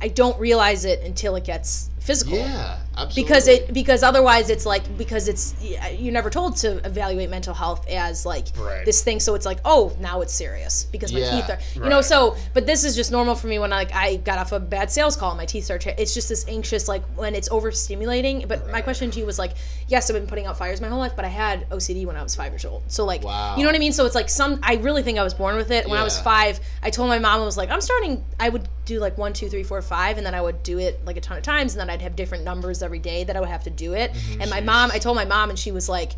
I don't realize it until it gets physical. yeah, absolutely. Because it because otherwise it's like because it's you're never told to evaluate mental health as like Right. this thing so it's like oh now it's serious because my Yeah. teeth are you know so but this is just normal for me when I, like I got off a bad sales call and my teeth start it's just this anxious like when it's overstimulating but my question to you was like yes I've been putting out fires my whole life but I had OCD when I was five years old so like Wow. you know what I mean so it's like some I really think I was born with it when I was five I told my mom I was like I'm starting I would do like one two three four five and then I would do it like a ton of times and then I'd have different numbers every day that I would have to do it Mm-hmm. and my mom I told my mom and she was like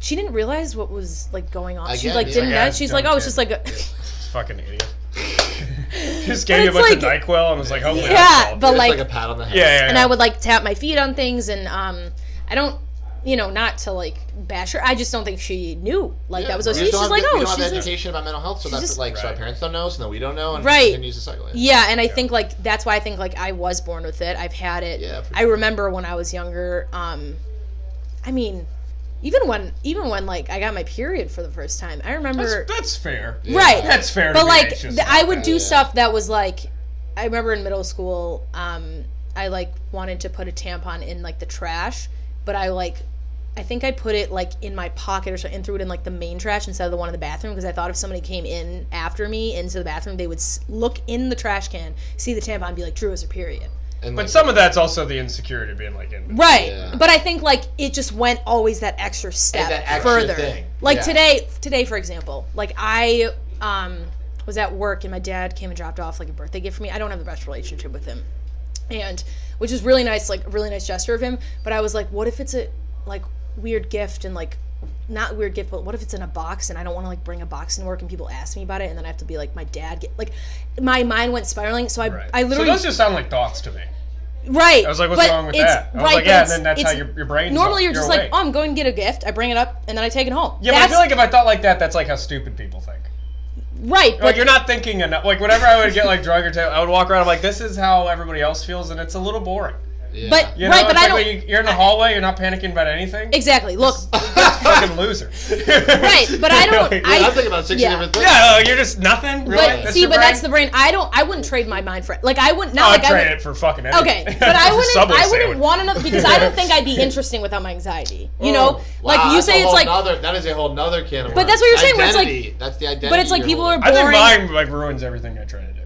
she didn't realize what was like going on. she like yeah. didn't Yeah, know. She's like, dumb oh, it's just like a Fucking idiot. just gave you a bunch like- of Nyquil and was like, hopefully Yeah, that's all. but like- like a pat on the head. yeah, yeah, and. I would like tap my feet on things and um I don't you know, not to like bash her. I just don't think she knew. Like Yeah, that was we OCD. She's have like, oh, we don't have she's the just- education about mental health, so that's just- like, so our parents don't know, so then we don't know, and Right. it continues to cycle. in. Yeah, and I think like that's why I think like I was born with it. I've had it. Yeah, I sure. remember when I was younger. Um, I mean, even when even when like I got my period for the first time, I remember. That's, that's fair. Right. That's fair. but be like anxious th- I would that. do yeah. stuff that was like I remember in middle school um I like wanted to put a tampon in like the trash but I like I think I put it like in my pocket or something and threw it in like the main trash instead of the one in the bathroom because I thought if somebody came in after me into the bathroom they would s- look in the trash can see the tampon and be like Drew is a period And But like, some of that's also the insecurity of being like in. Right. Yeah. But I think like it just went always that extra step that extra further. thing. Like Yeah. today today for example, like I um was at work and my dad came and dropped off like a birthday gift for me. I don't have the best relationship with him. And which is really nice, like a really nice gesture of him. But I was like, what if it's a like weird gift and like not weird gift, but what if it's in a box and I don't want to like bring a box in work and people ask me about it and then I have to be like my dad get like my mind went spiraling. So I Right. I literally so those just sound like thoughts to me. Right. I was like, what's wrong with that? I was right, like, yeah, and then that's how your, your brain's Normally, you're just like, oh, I'm going to get a gift. I bring it up, and then I take it home. Yeah, but I feel like if I thought like that, that's like how stupid people think. right, Like but you're not thinking enough. Like whenever I would get like drug or I would walk around. I'm like, this is how everybody else feels, and it's a little boring. Yeah. but You know, right, but It's I like don't when you, you're in the hallway, you're not panicking about anything. exactly. Look, fucking loser. right, but I don't. Like, I, I'm thinking about sixty yeah. different things. yeah, like, you're just nothing. Really. but That's see, but brain? that's the brain. I don't. I wouldn't trade my mind for like I wouldn't. Oh, Not I'd like I trade would, it for fucking anything. Okay, but I wouldn't. I wouldn't sandwich. want to know because I don't think I'd be interesting without my anxiety. You know, Oh, like wow, you say, it's like, nother, that is a whole nother can of But worms. that's what you're saying, where it's like- that's the identity. but it's like people are holding. I think mine like ruins everything I try to do.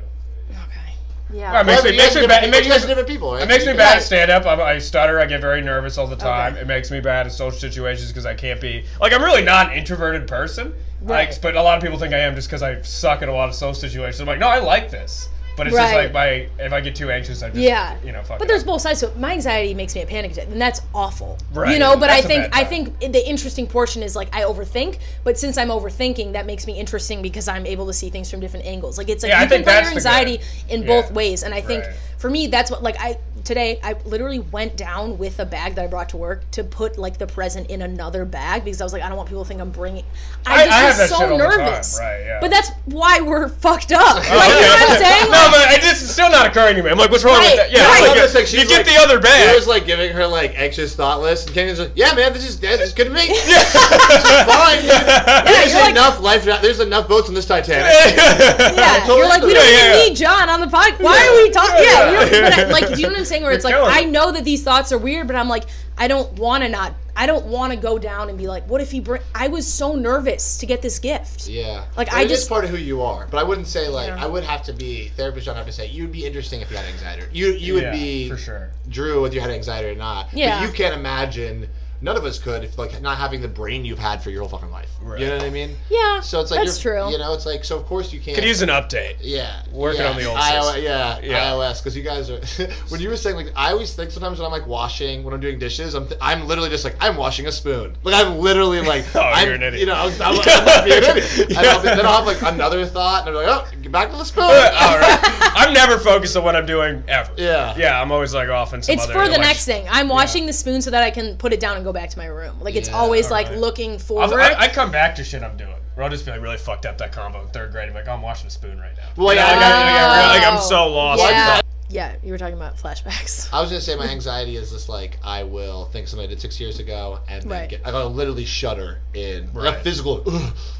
Okay, Well, it makes Well, me, makes me bad. It makes you guys are me, different people, right? it makes me bad at stand up. I, I stutter. I get very nervous all the time. Okay. It makes me bad at social situations because I can't be like I'm really not an introverted person. Right. Like, but a lot of people think I am just because I suck at a lot of social situations. I'm like, no, I like this. But it's just Right. like my if I get too anxious, I just Yeah. you know fuck. But it there's up. both sides. So my anxiety makes me a panic attack, and that's awful. Right. You know, but I That's a think bad I time. think the interesting portion is like I overthink, but since I'm overthinking, that makes me interesting because I'm able to see things from different angles. Like it's like Yeah, I you can think play your that's the anxiety good- in yeah. both ways, and I think Right. for me that's what like I today I literally went down with a bag that I brought to work to put like the present in another bag because I was like I don't want people to think I'm bringing. I, I- just I was that so shit all the time, nervous. right, yeah. But that's why we're fucked up. Oh, like Oh, you know okay. what I'm saying? no, Like, but I just still not occurring to me. I'm like, what's wrong Right, with that? Yeah, right. like, like you she's get the other bag. bag. was like giving her like anxious thought list, and Kenyon's like, "Yeah, man, this is this is good to me. this is fine. dude. There's you're like- enough life. There's enough boats in this Titanic. Yeah, totally you're like we don't even Yeah, yeah. need John on the pod. Why are we talking? Yeah, Yeah. you're, but I, like, do you know what I'm saying? Where it's like, I know that these thoughts are weird, but I'm like, I don't want to not. I don't want to go down and be like, what if he bring? I was so nervous to get this gift. Yeah, Like, But I it is just- part of who you are. But I wouldn't say like Yeah. I would have to be therapist. Don't have to say you would be interesting if you had anxiety. You you would be for sure. Drew whether you had anxiety or not. Yeah. But you can't imagine. None of us could if like not having the brain you've had for your whole fucking life. Right. You know what I mean? Yeah, So it's like that's you're, true. You know, it's like so. Of course you can't. Could use an update. Yeah, Working yeah. on the old iOS, system. yeah, Yeah. iOS. Because you guys are when you were saying like I always think sometimes when I'm like washing when I'm doing dishes I'm th- I'm literally just like I'm washing a spoon. Like I'm literally like Oh, I'm you're an idiot. you know I'm, I'm, I'm not being an idiot. And I'll be, then I'll have like another thought and I'm like oh get back to the spoon. All right. I'm never focused on what I'm doing ever. Yeah. Yeah, I'm always like off in some It's other for the like, next thing. I'm washing the spoon so that I can put it down and go back to my room. Like it's Yeah, always like alright. looking I'll, forward. I, I come back to shit I'm doing. Where I'll just be like really fucked up that combo in third grade. I'm like, oh, I'm washing a spoon right now. Well, You know, yeah, like, I- like, I really- like, I'm Oh. so lost. yeah, yeah. You were talking about flashbacks. I was gonna say my anxiety is just like I will think of something I did six years ago and then Right. get I gotta literally shudder in Right. a physical.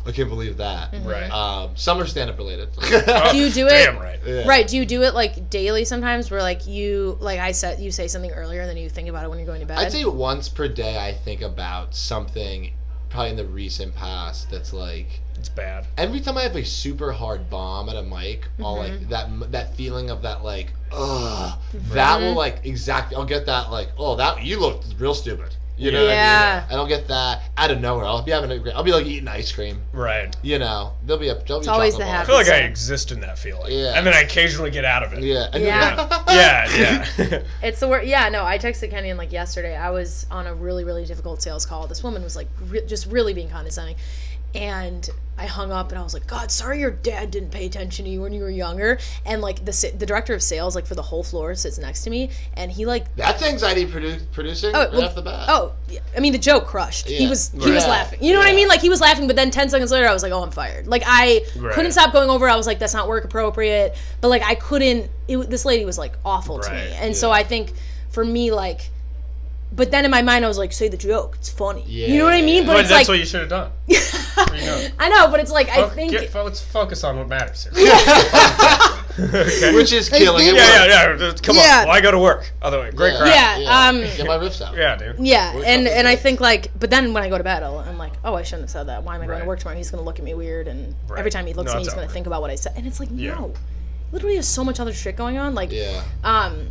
I can't believe that. Right. Um, some are stand up related. Oh, Do you do it- Damn right. Yeah. Right? Do you do it like daily sometimes? Where like you, like I said, you say something earlier and then you think about it when you're going to bed. I'd say once per day I think about something probably in the recent past that's like It's bad. every time I have a super hard bomb at a mic, I'll Mm-hmm. like that that feeling of that like ugh that will like exactly I'll get that like oh that you look real stupid. You know what I Yeah. mean? And I'll get that out of nowhere. I'll be having a great I'll be like eating ice cream. Right. You know, there'll be a there'll be It's always the bar. I feel like I exist in that feeling. Yeah. And then I occasionally get out of it. Yeah. And Yeah. Yeah, yeah. It's the word. Yeah, no. I texted Kenny and like yesterday. I was on a really, really difficult sales call. This woman was like, re- just really being condescending, and I hung up and I was like, God, sorry your dad didn't pay attention to you when you were younger. And like the the director of sales, like for the whole floor, sits next to me, and he like. That's anxiety produ- producing Oh, right well, off the bat. oh, yeah, I mean the joke crushed. He was he was laughing. You know what I mean? Like he was laughing, but then ten seconds later, I was like, oh, I'm fired. Like I Right. couldn't stop going over. I was like, that's not work appropriate. But like I couldn't. It, this lady was like awful to me, Right, and so. I think for me like. But then in my mind, I was like, "Say the joke. It's funny." you know what I mean? Yeah. But But it's that's like, what you should have done. you know. I know, but it's like I think get- fo- let's focus on what matters here. okay. Which is killing it. yeah, yeah, yeah. Come Yeah. on. Why go to work? Other way. Great Yeah. crap. Yeah, um, Get my riffs out. Yeah, dude. Yeah, We're and talking and I think like, but then when I go to bed, I'll, I'm like, oh, I shouldn't have said that. Why am I going Right. to work tomorrow? He's going to look at me weird, and Right. every time he looks No, at me, he's going to think about what I said, and it's like, no, literally, there's so much other shit going on. Like, Yeah, um,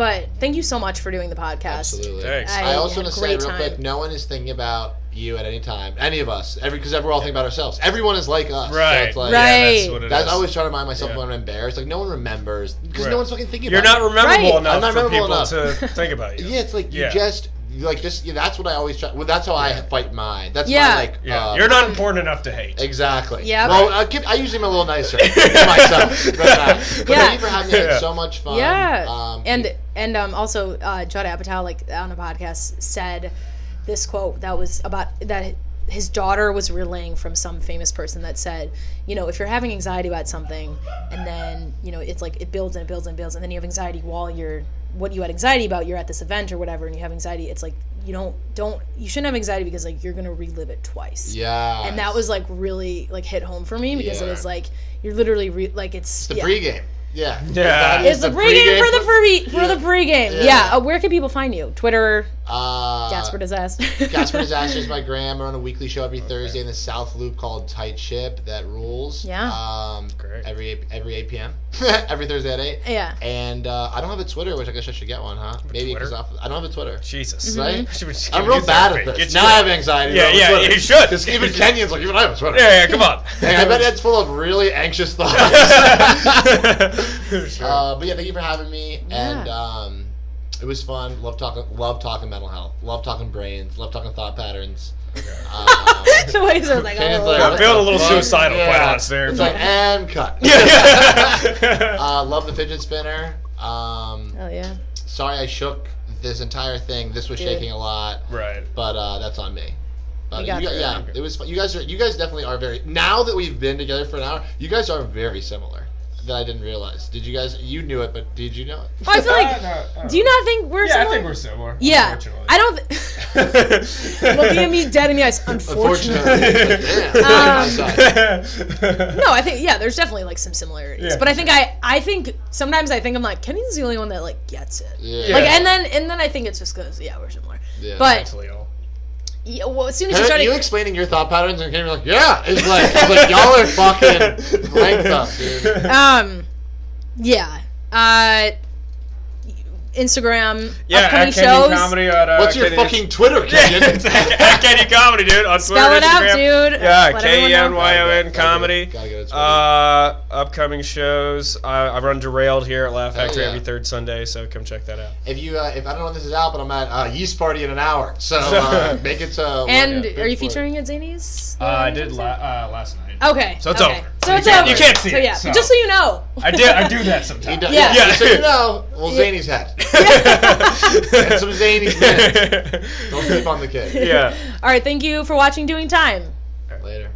but thank you so much for doing the podcast. absolutely. Thanks. I I also want to say great real quick, no one is thinking about you at any time. Any of us, every because we're all thinking about ourselves. Everyone is like us. Right. it's like, Right. Yeah, that's That's. I always try to remind myself Yeah. when I'm embarrassed. Like no one remembers because Right. no one's fucking thinking about it. You're about not it. rememberable Right. enough I'm not for memorable people enough. to think about you. Yeah, it's like you just like just yeah, that's what I always try. Well, that's how I fight mine. That's Yeah. my like. Yeah. uh, You're not important enough to hate. Exactly. Yeah. Well, I, give, I usually am a little nicer to myself. But, uh, but Yeah. thank you for having me. Yeah. It's so much fun. Yeah, Um, and and um also uh, Judd Apatow like on a podcast said this quote that was about that his daughter was relaying from some famous person that said, you know, if you're having anxiety about something, and then you know it's like it builds and it builds and builds, and then you have anxiety while you're what you had anxiety about, you're at this event or whatever, and you have anxiety. It's like you don't don't you shouldn't have anxiety because like you're gonna relive it twice. yeah. And that was like really like hit home for me because it was like you're literally re- like it's, It's the yeah. pregame. Yeah. Yeah. It's the pregame for the pre for the pregame. Yeah. Yeah. Uh, where can people find you? Twitter, Uh, Jasper Disaster. Casper Disaster is my gram. We're on a weekly show every Thursday in the South Loop called Tight Ship. That rules. Yeah. Um, Great. Every eight- every 8 p.m. every Thursday at 8. Yeah. And uh, I don't have a Twitter, which I guess I should get one, huh? Maybe because Twitter? I don't have a Twitter. Jesus. Right? Should we I'm real bad at this. Get Now I have anxiety. Yeah, about yeah, Twitter. you should. Because even Kenyon's like, even I have a Twitter. Yeah, yeah, come on. Hey, I bet it's full of really anxious thoughts. sure. Uh, but yeah, thank you for having me. And um, it was fun. Love talking. Love talking mental health. Love talking brains. Love talking thought patterns. Um, the way he says like, oh, like, Yeah, what feeling a little fuck? suicidal, quite honest, there. It's like and cut. yeah. uh, love the fidget spinner. Um, oh yeah. sorry I shook this entire thing. This was Dude. shaking a lot, right. but uh, that's on me. But You got you gu- through it. yeah, it was. fun. You guys are. You guys definitely are very. Now that we've been together for an hour, you guys are very similar. That I didn't realize. Did you guys? You knew it, but did you know it? Oh, I feel like. Uh, no, uh, do you not think we're similar? Yeah, I think we're similar. Yeah. I don't. Th- looking at me dead in the eyes. Unfortunately. Unfortunately. Um, No, I think yeah, there's definitely like some similarities. Yeah, but I think I I think sometimes I think I'm like Kenny's the only one that like gets it. Yeah. Like and then and then I think it's just because yeah we're similar. Yeah. But Mentally ill. Yeah, well, as soon as you Her- started, you explaining your thought patterns and Kenny was like, yeah, it's like, it's like y'all are fucking ranked up, dude. um, yeah, uh, Instagram Yeah, upcoming at Kenny shows. Comedy on, uh, What's your Kenny- fucking Twitter, Yeah, Kenyon? it's at, at Kenyon Comedy, dude. On Spell Twitter, it out, Instagram. dude. Yeah, Let K everyone E N know. Y O N Gotta get Comedy. gotta get it. Uh, upcoming shows. I, I run Derailed here at Laugh Hell Factory yeah. every third Sunday, so come check that out. If you, uh, if I don't know if this is out, but I'm at uh, Yeast Party in an hour, so uh, make it to. And yeah, are you big it. featuring at Zanies? Uh, I did la- uh, last night. Okay. So it's okay. over. So it's can't- over. you can't see so, it, yeah, so. just so you know. I did. I do that He sometimes. does, Yeah. yeah. Yeah. So you know, well, Yeah. Zanies head. Get some Zanies minutes. Don't sleep on the kid. yeah. All right. Thank you for watching Doing Time. Later.